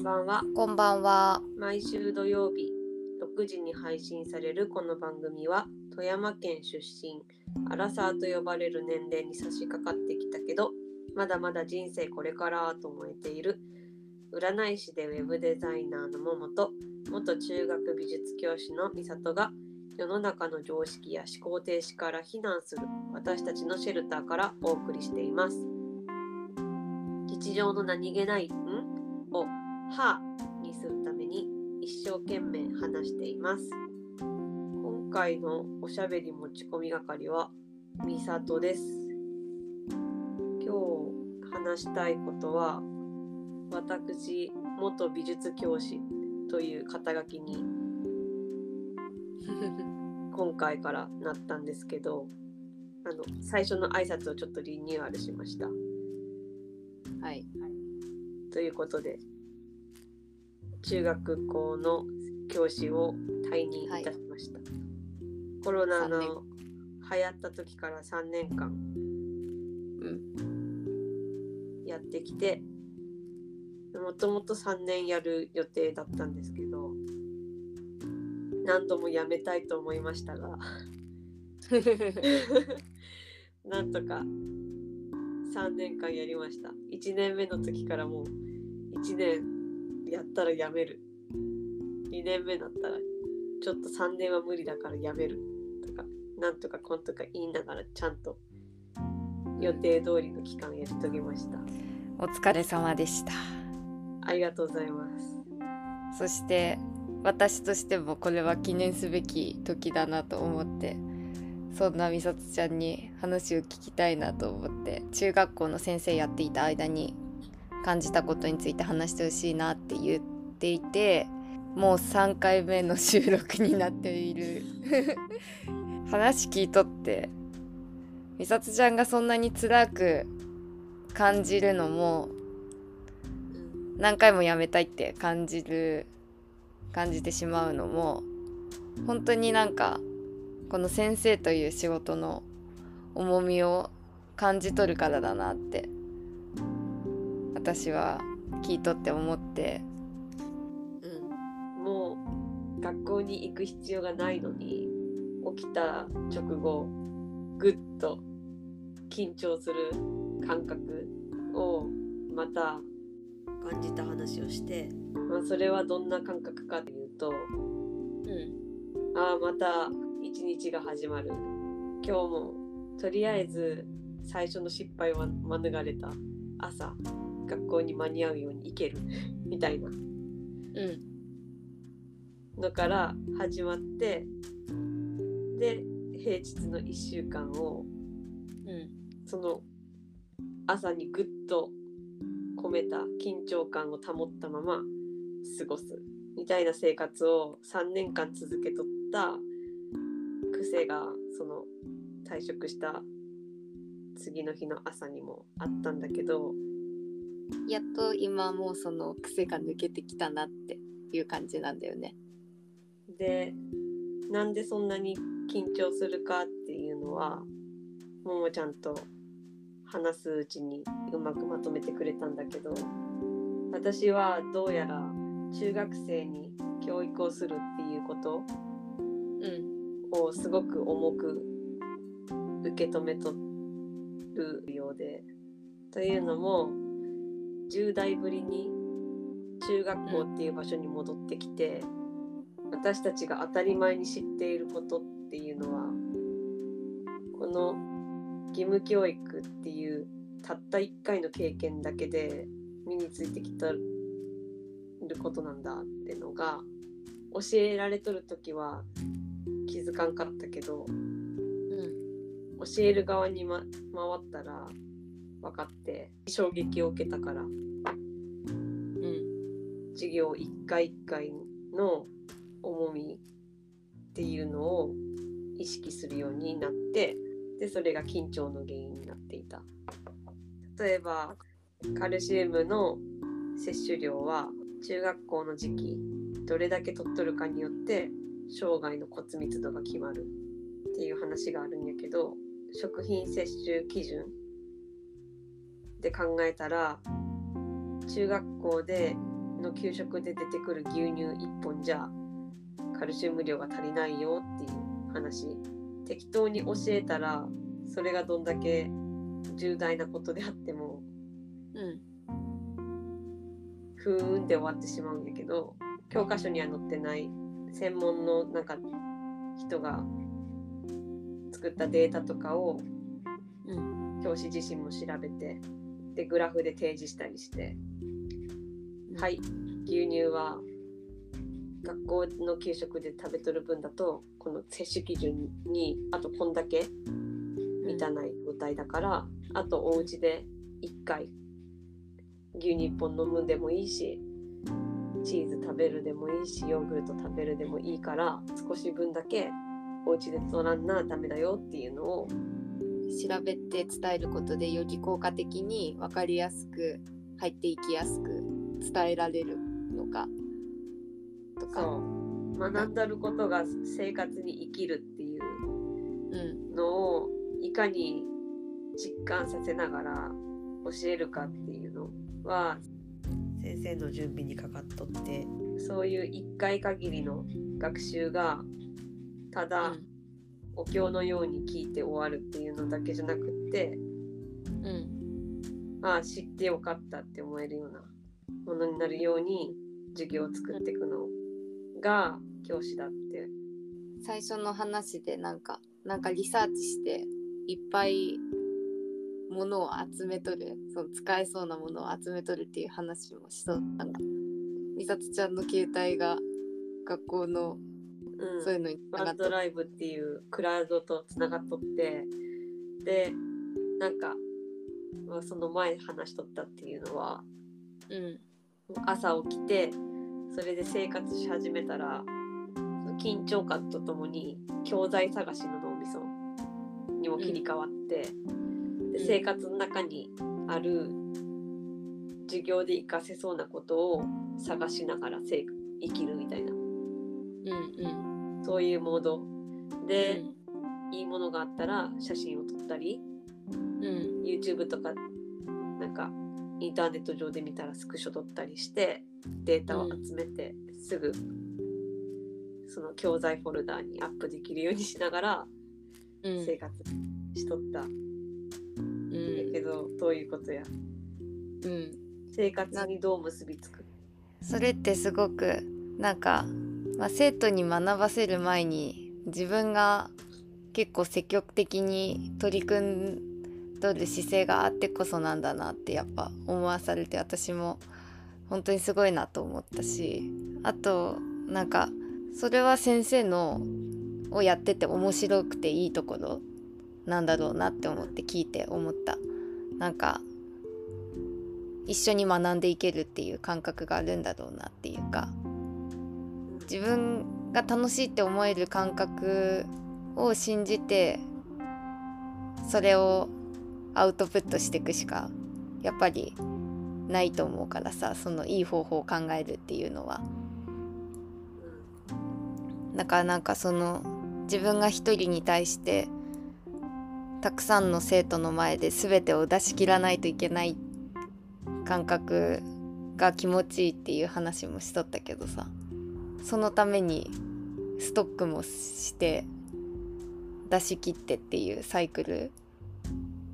んばんは。こんばんは。毎週土曜日6時に配信されるこの番組は富山県出身アラサーと呼ばれる年齢に差し掛かってきたけどまだまだ人生これからと思えている占い師でウェブデザイナーの桃と元中学美術教師の美里が世の中の常識や思考停止から避難する私たちのシェルターからお送りしています。日常の何気ない「ん?」を「は」にするために一生懸命話しています。今回のおしゃべり持ち込み係はみさとです。今日話したいことは私元美術教師という肩書きに 今回からなったんですけどあの最初の挨拶をちょっとリニューアルしました。はい。ということで中学校の教師を退任いたしました、コロナの流行った時から3年間うん。やってきてもともと3年やる予定だったんですけど何度もやめたいと思いましたがなんとか3年間やりました。1年目の時からもう1年やったらやめる。2年目だったらちょっと3年は無理だからやめる。とかなんとかこんとか言いながらちゃんと予定通りの期間やり遂げました。お疲れ様でした。ありがとうございます。そして私としてもこれは記念すべき時だなと思ってそんなみさとちゃんに話を聞きたいなと思って中学校の先生やっていた間に感じたことについて話してほしいなって言っていてもう3回目の収録になっている。話聞いとってみさとちゃんがそんなに辛く感じるのも何回もやめたいって感じる感じてしまうのも本当になんかこの先生という仕事の重みを感じ取るからだなって私は聞いとって思って。うん、もう学校に行く必要がないのに起きた直後ぐっと緊張する感覚をまた感じた話をして、まあ、それはどんな感覚かというとうん。ああまた一日が始まる。今日もとりあえず最初の失敗は免れた朝学校に間に合うように行ける。みたいな。うん。のから始まってで平日の1週間をうん。その朝にぐっと込めた緊張感を保ったまま過ごす。みたいな生活を3年間続けとった癖がその退職した次の日の朝にもあったんだけどやっと今もうその癖が抜けてきたなっていう感じなんだよね。でなんでそんなに緊張するかっていうのはももちゃんと話すうちにうまくまとめてくれたんだけど私はどうやら中学生に教育をするっていうことうん。をすごく重く受け止めとるようでというのも10代ぶりに中学校っていう場所に戻ってきて、私たちが当たり前に知っていることっていうのはこの義務教育っていうたった1回の経験だけで身についてきたることなんだってのが教えられとる時は気づかんかったけどうん。教える側に、ま、回ったら分かって衝撃を受けたから授業一回一回の重みっていうのを意識するようになってでそれが緊張の原因になっていた。例えばカルシウムの摂取量は中学校の時期どれだけ取っとるかによって生涯の骨密度が決まるっていう話があるんやけど食品摂取基準で考えたら中学校での給食で出てくる牛乳1本じゃカルシウム量が足りないよっていう話。適当に教えたらそれがどんだけ重大なことであってもうん。ふーんで終わってしまうんやけど教科書には載ってない専門のなんか人が作ったデータとかをうん。教師自身も調べてでグラフで提示したりしてはい。牛乳は学校の給食で食べとる分だとこの摂取基準にあとこんだけ満たない状態だから、あとお家で1回牛乳1本飲むでもいいしチーズ食べるでもいいしヨーグルト食べるでもいいから少し分だけお家で取らんなダメだよっていうのを調べて伝えることでより効果的に分かりやすく入っていきやすく伝えられるのか？とか。そう。学んだることが生活に生きるっていううんのをいかに実感させながら教えるかっていうのは先生の準備にかかっとってそういう1回限りの学習がただお経のように聞いて終わるっていうのだけじゃなくってうん。ああ知ってよかったって思えるようなものになるように授業を作っていくのが教師だって。最初の話でなんかなんかリサーチしていっぱいものを集めとるその使えそうなものを集めとるっていう話もしそうなんか美里ちゃんの携帯が学校のうん。そういうのにつながっドライブっていうクラウドとつながっとってでなんか、まあ、その前話しとったっていうのはうん朝起きてそれで生活し始めたら緊張感とともに教材探しの脳みそにも切り替わって、でうん。生活の中にある授業で活かせそうなことを探しながら生生きるみたいな。うんうん。そういうモード。で、うん。いいものがあったら写真を撮ったりうん。YouTube とかなんかインターネット上で見たらスクショ撮ったりしてデータを集めてすぐその教材フォルダーにアップできるようにしながらうん。生活しとった。んうん。やけどどういうことや。うん。生活にどう結びつく？それってすごくなんか、まあ、生徒に学ばせる前に自分が結構積極的に取り組んどる姿勢があってこそなんだなってやっぱ思わされて私も本当にすごいなと思ったしあとなんかそれは先生のをやってて面白くていいところなんだろうなって思って聞いて思った。なんか一緒に学んでいけるっていう感覚があるんだろうなっていうか自分が楽しいって思える感覚を信じてそれをアウトプットしていくしかやっぱりないと思うからさそのいい方法を考えるっていうのは。だからなんかその自分が一人に対してたくさんの生徒の前で全てを出し切らないといけない感覚が気持ちいいっていう話もしとったけどさそのためにストックもして出し切ってっていうサイクル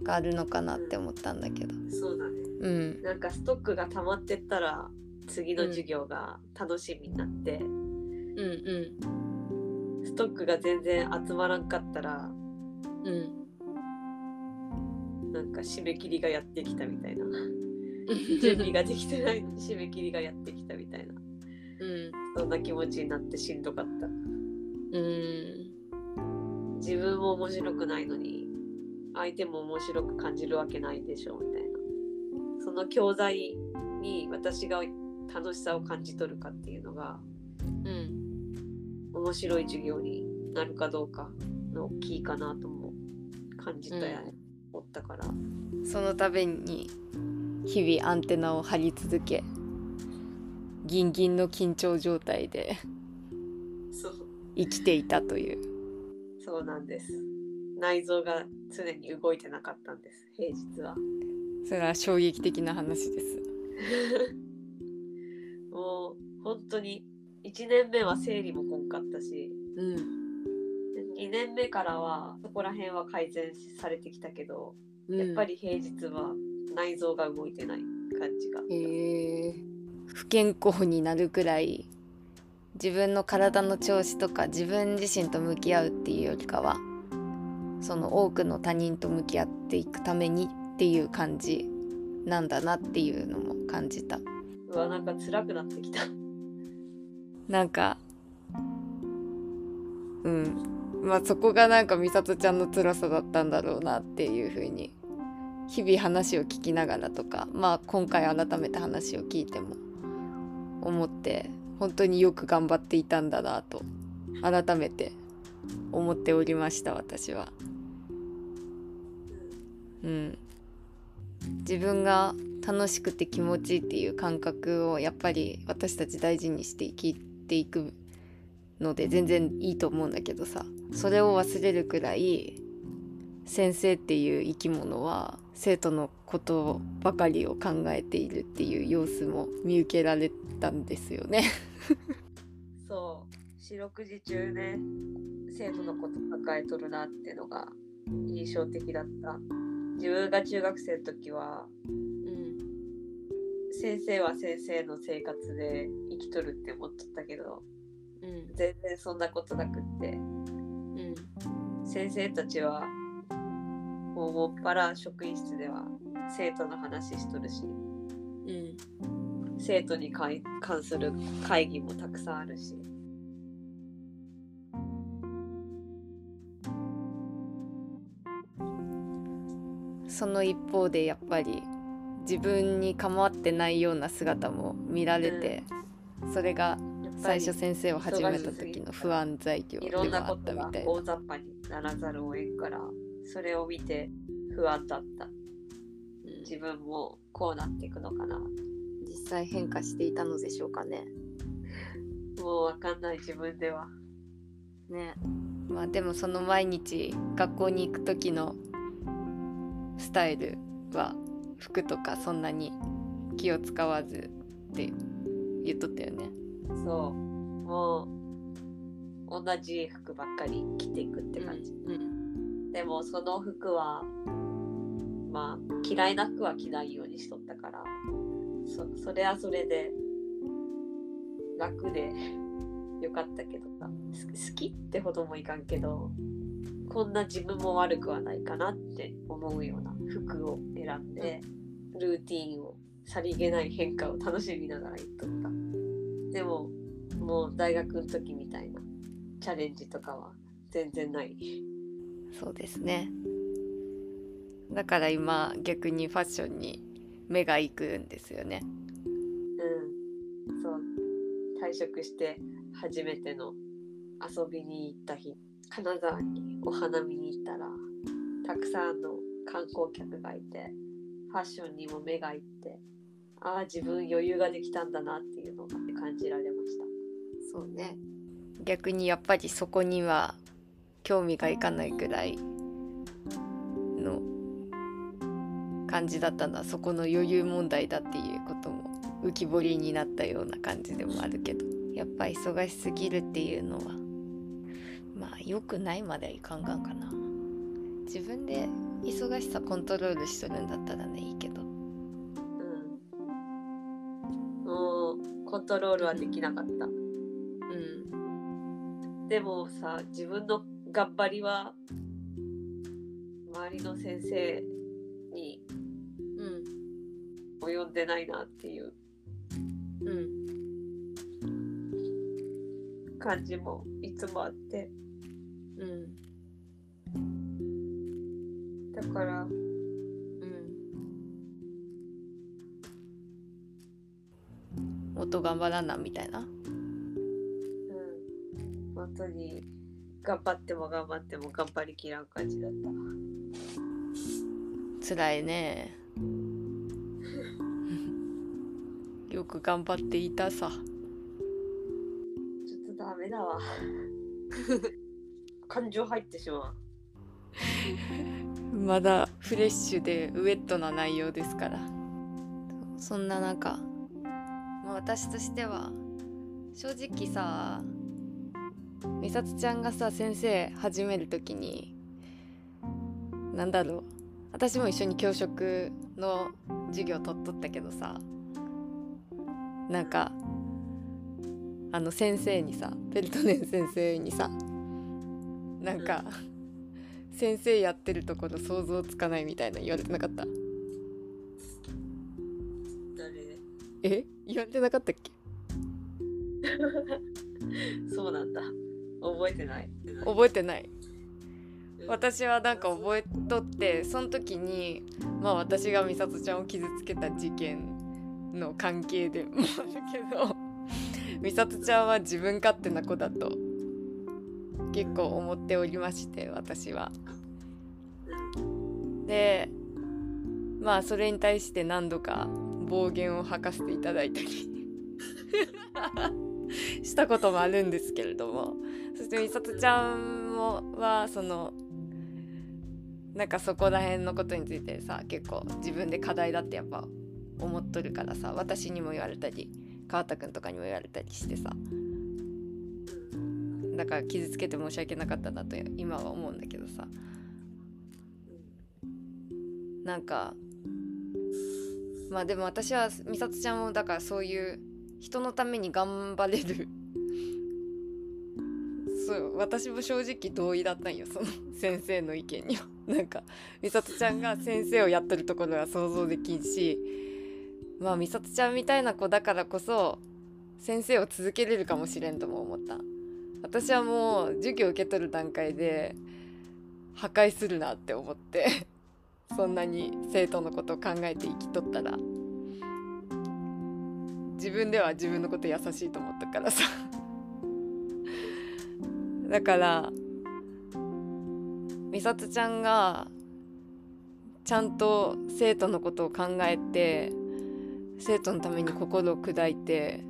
があるのかなって思ったんだけど。うんそうだね。うん。なんかストックが溜まってったら次の授業が楽しみになって、うんうん。ストックが全然集まらんかったらうん。なんか締め切りがやってきたみたいな。準備ができてないのに締め切りがやってきたみたいな。うん。そんな気持ちになってしんどかった。うん。自分も面白くないのに相手も面白く感じるわけないでしょみたいな。その教材に私が楽しさを感じ取るかっていうのがうん面白い授業になるかどうかの大きいかなとも感じたや、思ったから。そのために日々アンテナを張り続けギンギンの緊張状態で 生きていたという。そうなんです内臓が常に動いてなかったんです平日は。それは衝撃的な話です。も もう本当に1年目は生理もこんかったし。うん。2年目からはそこら辺は改善されてきたけど、やっぱり平日は内臓が動いてない感じが。へえ。不健康になるくらい自分の体の調子とか自分自身と向き合うっていうよりかはその多くの他人と向き合っていくためにっていう感じなんだなっていうのも感じたうわなんか辛くなってきた。なんかうんまあそこがなんか美里ちゃんの辛さだったんだろうなっていうふうに日々話を聞きながらとかまあ今回改めて話を聞いても思って本当によく頑張っていたんだなと改めて思っておりました私は。うん、自分が楽しくて気持ちいいっていう感覚をやっぱり私たち大事にして生きていくので全然いいと思うんだけどさそれを忘れるくらい先生っていう生き物は生徒のことばかりを考えているっていう様子も見受けられたんですよね。四六時中ね生徒のこと抱えとるなってのが印象的だった。自分が中学生の時はうん。先生は先生の生活で生きとるって思っとったけどうん。全然そんなことなくって。うん。先生たちはもうもっぱら職員室では生徒の話しとるしうん。生徒に関関する会議もたくさんあるしその一方でやっぱり自分に構ってないような姿も見られて、それが最り初先生を始めた時の不安材料でいろんなもあったみたいな大雑把にならざるを得んからそれを見て不安だった。うん。自分もこうなっていくのかな。実際変化していたのでしょうかね。もうわかんない自分では。ね。まあでもその毎日学校に行く時のスタイルは服とかそんなに気を使わずって言っとったよね。そう。もう同じ服ばっかり着ていくって感じ、うんでもその服はまあ嫌いな服は着ないようにしとったからそそれはそれで楽でよかったけど好きってほどもいかんけどこんな自分も悪くはないかなって思うような服を選んでルーティンをさりげない変化を楽しみながら言っとった。でももう大学の時みたいなチャレンジとかは全然ない。そうですね。だから今逆にファッションに目が行くんですよね。うん、そう。退職して初めての遊びに行った日金沢にお花見に行ったらたくさんの観光客がいてファッションにも目がいってああ自分余裕ができたんだなっていうのが感じられましたそうね。逆にやっぱりそこには興味がいかないくらいの感じだったのはそこの余裕問題だっていうことも浮き彫りになったような感じでもあるけどやっぱ忙しすぎるっていうのは良くないまではいかんがんかな。自分で忙しさコントロールしとるんだったらねいいけど。うん。もうコントロールはできなかった。うん。でもさ自分の頑張りは周りの先生にうん。及んでないなっていう。うん。感じもいつもあってうん。だからうん。もっと頑張らなみたいな？うん。本当に頑張っても頑張っても頑張りきらん感じだった。辛いね。よく頑張っていたさ。ちょっとダメだわ感情入ってしまう。まだフレッシュでウェットな内容ですから。そんな中ま私としては正直さ美里ちゃんがさ先生始める時になんだろう。私も一緒に教職の授業取っとったけどさなんかあの先生にさペルトネン先生にさなんか先生やってるところ想像つかないみたいな言われてなかった？誰？え？言われてなかったっけ？そうなんだ。覚えてない。覚えてない。私はなんか覚えとってその時にまあ私が美里ちゃんを傷つけた事件の関係でもあるけど美里ちゃんは自分勝手な子だと結構思っておりまして私は。でまあそれに対して何度か暴言を吐かせていただいたり したこともあるんですけれどもそして美里ちゃんもはそのなんかそこら辺のことについてさ結構自分で課題だってやっぱ思っとるからさ私にも言われたり川田くんとかにも言われたりしてさだから傷つけて申し訳なかったなと今は思うんだけどさ。なんかまあでも私は美里ちゃんもだからそういう人のために頑張れる。そう私も正直同意だったんよその先生の意見には。なんか美里ちゃんが先生をやってるところは想像できんしまあ美里ちゃんみたいな子だからこそ先生を続けれるかもしれんとも思った。私はもう授業受け取る段階で破壊するなって思ってそんなに生徒のことを考えて生きとったら自分では自分のこと優しいと思ったからさ。だから美里ちゃんがちゃんと生徒のことを考えて生徒のために心を砕いて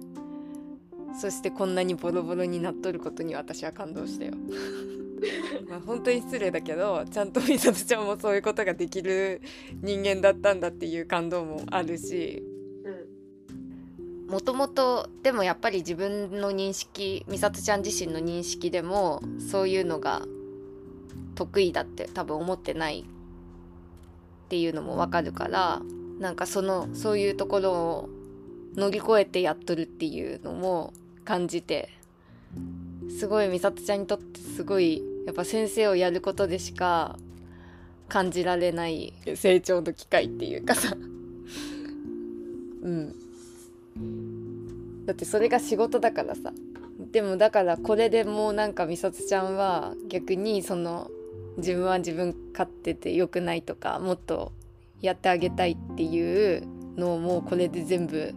そしてこんなにボロボロになっとることに私は感動したよ。まあ本当に失礼だけどちゃんと美里ちゃんもそういうことができる人間だったんだっていう感動もあるしもともとでもやっぱり自分の認識美里ちゃん自身の認識でもそういうのが得意だって多分思ってないっていうのもわかるからなんかそのそういうところを乗り越えてやっとるっていうのも感じてすごい美里ちゃんにとってすごいやっぱ先生をやることでしか感じられない成長の機会っていうかさ。うん。だってそれが仕事だからさ。でもだからこれでもうなんか美里ちゃんは逆にその自分は自分勝手て良くないとかもっとやってあげたいっていうのをもうこれで全部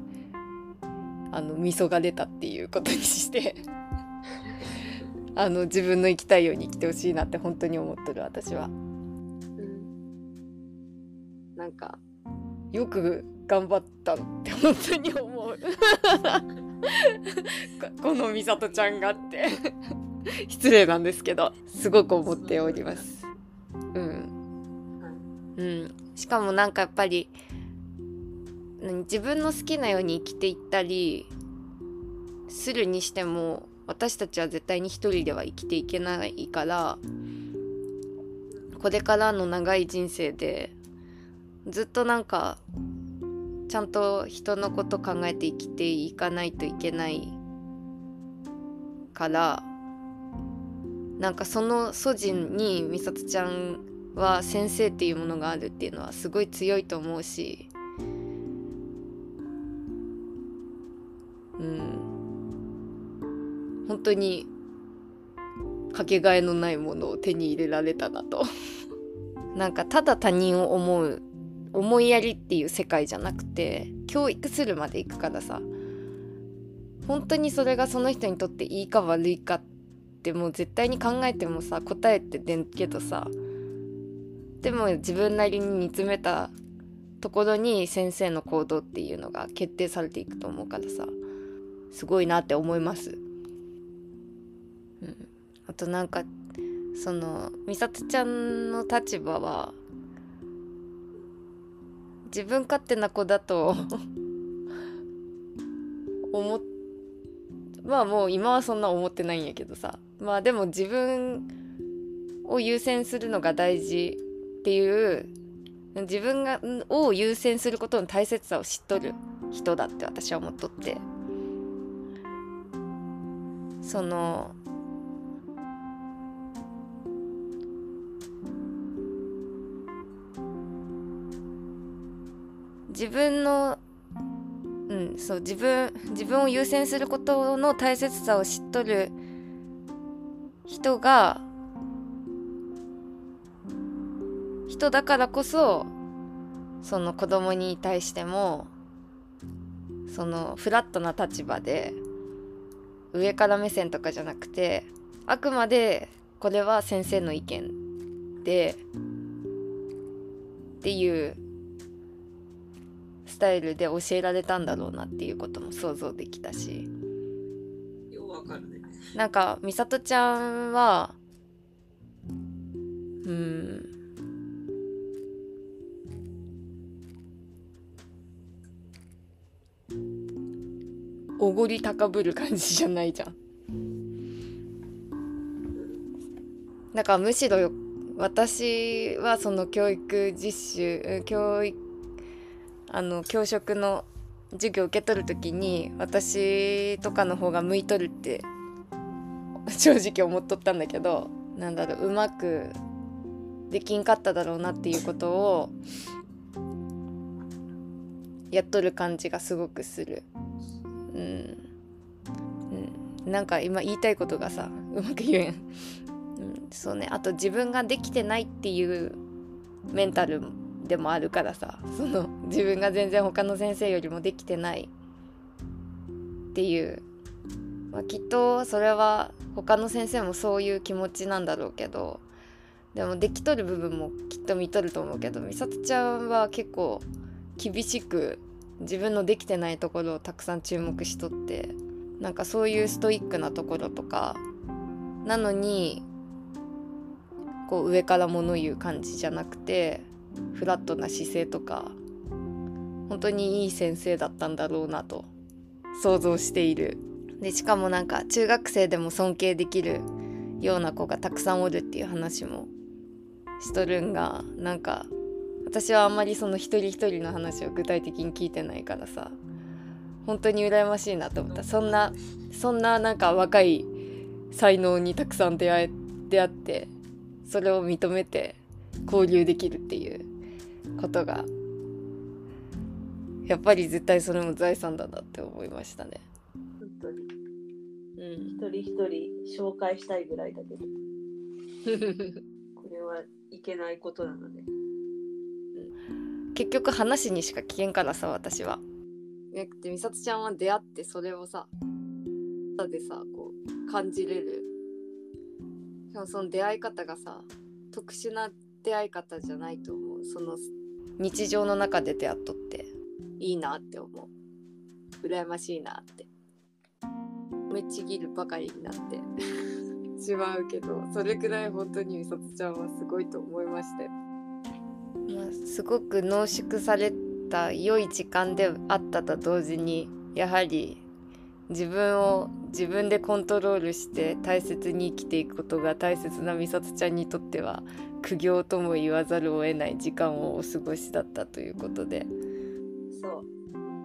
あの味噌が出たっていうことにしてあの自分の生きたいように生きてほしいなって本当に思ってる私は。なんか。よく頑張ったって本当に思う。この美里ちゃんがって。失礼なんですけどすごく思っております。うん。うん。しかもなんかやっぱり自分の好きなように生きていったりするにしても私たちは絶対に一人では生きていけないからこれからの長い人生でずっとなんかちゃんと人のこと考えて生きていかないといけないからなんかその素地に美里ちゃんは先生っていうものがあるっていうのはすごい強いと思うしうん。本当にかけがえのないものを手に入れられたなと。なんかただ他人を思う思いやりっていう世界じゃなくて教育するまでいくからさ。本当にそれがその人にとっていいか悪いかってもう絶対に考えてもさ答えて出んけどさ。でも自分なりに煮詰めたところに先生の行動っていうのが決定されていくと思うからさ。すごいなって思います。うん、あとなんかその美里ちゃんの立場は自分勝手な子だと 思っまあもう今はそんな思ってないんやけどさ。まあでも自分を優先するのが大事っていう自分がを優先することの大切さを知っとる人だって私は思っとって。その自分のうんそう自分自分を優先することの大切さを知っとる人が人だからこそその子供に対してもそのフラットな立場で上から目線とかじゃなくてあくまでこれは先生の意見でっていうスタイルで教えられたんだろうなっていうことも想像できたし。ようわかるね。なんか美里ちゃんはうんおごり高ぶる感じじゃないじゃんだからむしろ私はその教育実習教育あの教職の授業受け取る時に私とかの方が向いとるって正直思っとったんだけどなんだろううまくできんかっただろうなっていうことをやっとる感じがすごくする。うん、うん、なんか今言いたいことがさうまく言えん、うん、そうね。あと自分ができてないっていうメンタルでもあるからさその自分が全然他の先生よりもできてない。っていう、まあ、きっとそれは他の先生もそういう気持ちなんだろうけどでもできとる部分もきっと見とると思うけど美里ちゃんは結構厳しく自分のできてないところをたくさん注目しとってなんかそういうストイックなところとかなのにこう上から物言う感じじゃなくてフラットな姿勢とか本当にいい先生だったんだろうなと想像している。でしかもなんか中学生でも尊敬できるような子がたくさんおるっていう話もしとるんがなんか私はあんまりその一人一人の話を具体的に聞いてないからさ本当に羨ましいなと思ったそんなそんななんか若い才能にたくさん出会え出会ってそれを認めて交流できるっていうことがやっぱり絶対それも財産だなって思いましたね。本当に。うん。一人一人紹介したいぐらいだけど。これはいけないことなので。結局話にしか聞けんからさ私は。ねで美里ちゃんは出会ってそれをさでさこう感じれる。その出会い方がさ特殊な出会い方じゃないと思う。その日常の中で出会っとって。いいなって思う。羨ましいなって。めちぎるばかりになって。しまうけどそれくらい本当に美里ちゃんはすごいと思いましたよ、すごく濃縮された良い時間であったと同時にやはり自分を自分でコントロールして大切に生きていくことが大切な美里ちゃんにとっては苦行とも言わざるを得ない時間をお過ごしだったということで。そ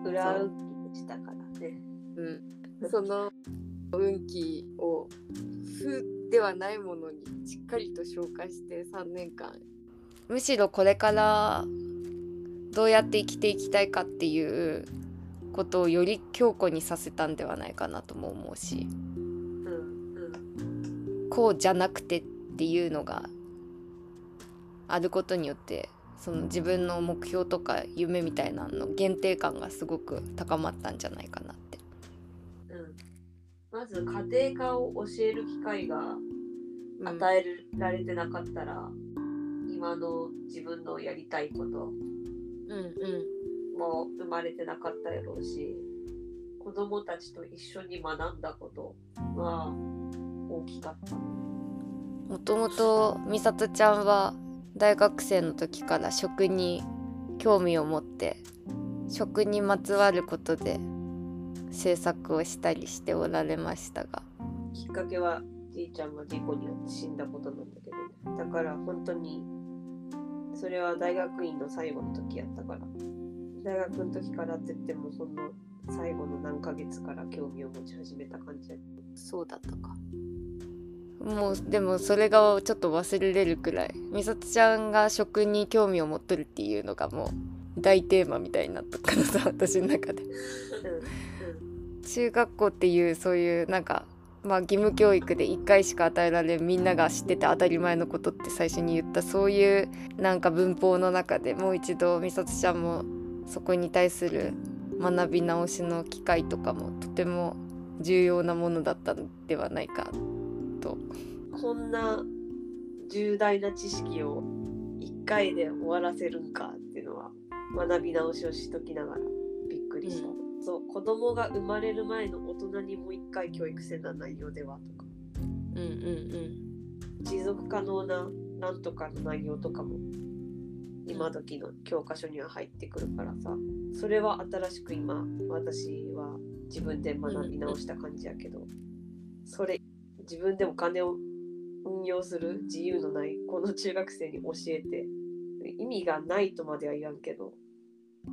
う。裏運気したからね。うん。その運気を負ではないものにしっかりと消化して3年間むしろこれからどうやって生きていきたいかっていうことをより強固にさせたんではないかなとも思うし、こうじゃなくてっていうのがあることによってその自分の目標とか夢みたいなの限定感がすごく高まったんじゃないかなって。まず家庭科を教える機会が与えられてなかったら、うん、今の自分のやりたいこと、うんうん、も生まれてなかったやろうし子供たちと一緒に学んだことは大きかった。もともと美里ちゃんは大学生の時から食に興味を持って食にまつわることで制作をしたりしておられましたがきっかけはじいちゃんが事故に遭って死んだことなんだけどだから本当にそれは大学院の最後の時やったから。大学の時からって言ってもその最後の何ヶ月から興味を持ち始めた感じや。そうだったか。もうでもそれがちょっと忘れれるくらい。美里ちゃんが食に興味を持っとるっていうのがもう大テーマみたいになったからさ私の中で。うん。中学校っていうそういうなんかまあ義務教育で1回しか与えられるみんなが知ってて当たり前のことって最初に言ったそういうなんか文法の中でもう一度美里ちゃんもそこに対する学び直しの機会とかもとても重要なものだったのではないかと。うんこんな重大な知識を1回で終わらせるんかっていうのは学び直しをしときながらびっくりした、うそう子供が生まれる前の大人にもう1回教育せな内容ではとか。うんうん持続可能ななんとかの内容とかも今時の教科書には入ってくるからさ。それは新しく今私は自分で学び直した感じやけどそれ自分でお金を運用する自由のないこの中学生に教えて意味がないとまでは言わんけど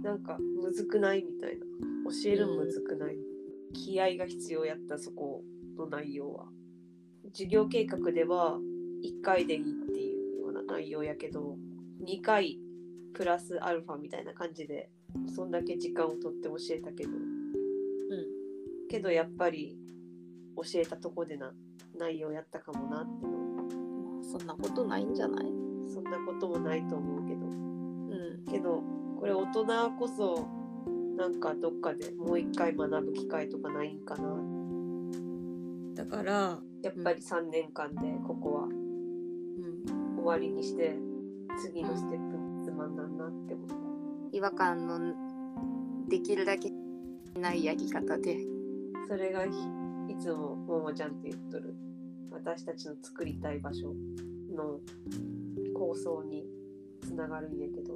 なんかむずくないみたいな。教えるのむずくない、気合が必要やったそこの内容は。授業計画では1回でいいっていうような内容やけど2回プラスアルファみたいな感じでそんだけ時間をとって教えたけど。けどやっぱり教えたとこでな内容やったかもなってそんなことないんじゃない？そんなこともないと思うけど。うん。けどこれ大人こそなんかどっかでもう一回学ぶ機会とかないんかな？だからやっぱり3年間でここは。うん。終わりにして次のステップに進まんなんなって思った。違和感のできるだけないやり方で。それがひいつもももちゃんって言っとる。私たちの作りたい場所の構想につながるんやけど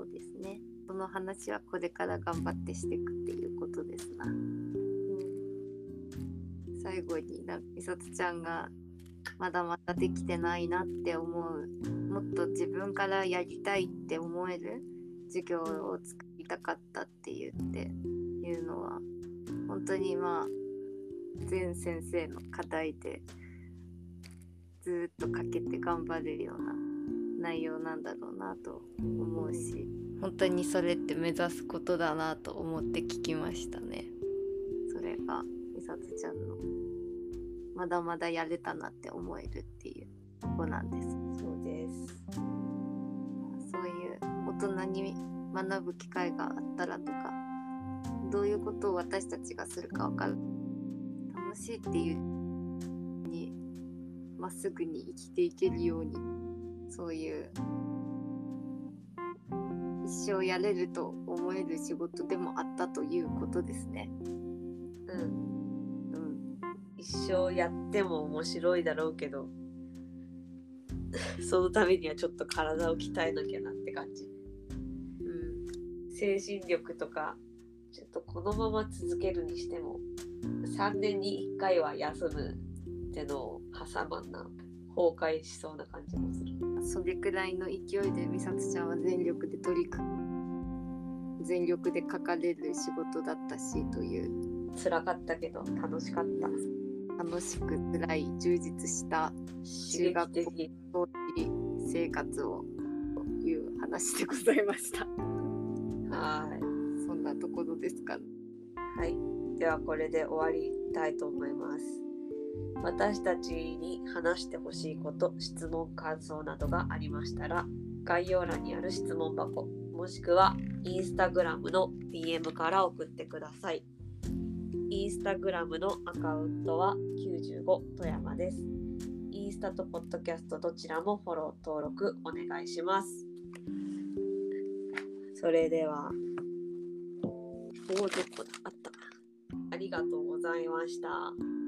そうですね。その話はこれから頑張ってしていくっていうことですな。最後になみさとちゃんがまだまだできてないなって思うもっと自分からやりたいって思える授業を作りたかったって言っていうのは本当にまあ全先生の課題でずっとかけて頑張れるような内容なんだろうなと思うし本当にそれって目指すことだなと思って聞きましたね。それがみさとちゃんのまだまだやれたなって思えるっていうとこなんです。そうです。そういう大人に学ぶ機会があったらとかどういうことを私たちがするか分かる楽しいっていうにまっすぐに生きていけるようにそういう一生やれると思える仕事でもあったということですね。うん。うん、一生やっても面白いだろうけど そのためにはちょっと体を鍛えなきゃなって感じ。うん、精神力とかちょっとこのまま続けるにしても3年に1回は休むってのを挟まんな崩壊しそうな感じもするそれくらいの勢いで美里ちゃんは全力で取り全力で書かれる仕事だったしという。辛かったけど楽しかった。楽しく辛い充実した刺激的当時生活をという話でございました。はい。そんなところですか。はい。ではこれで終わりたいと思います私たちに話してほしいこと質問感想などがありましたら概要欄にある質問箱もしくはインスタグラムの DM から送ってください。インスタグラムのアカウントは95富山です。インスタとポッドキャストどちらもフォロー登録お願いします。それではおーどこだあった。ありがとうございました。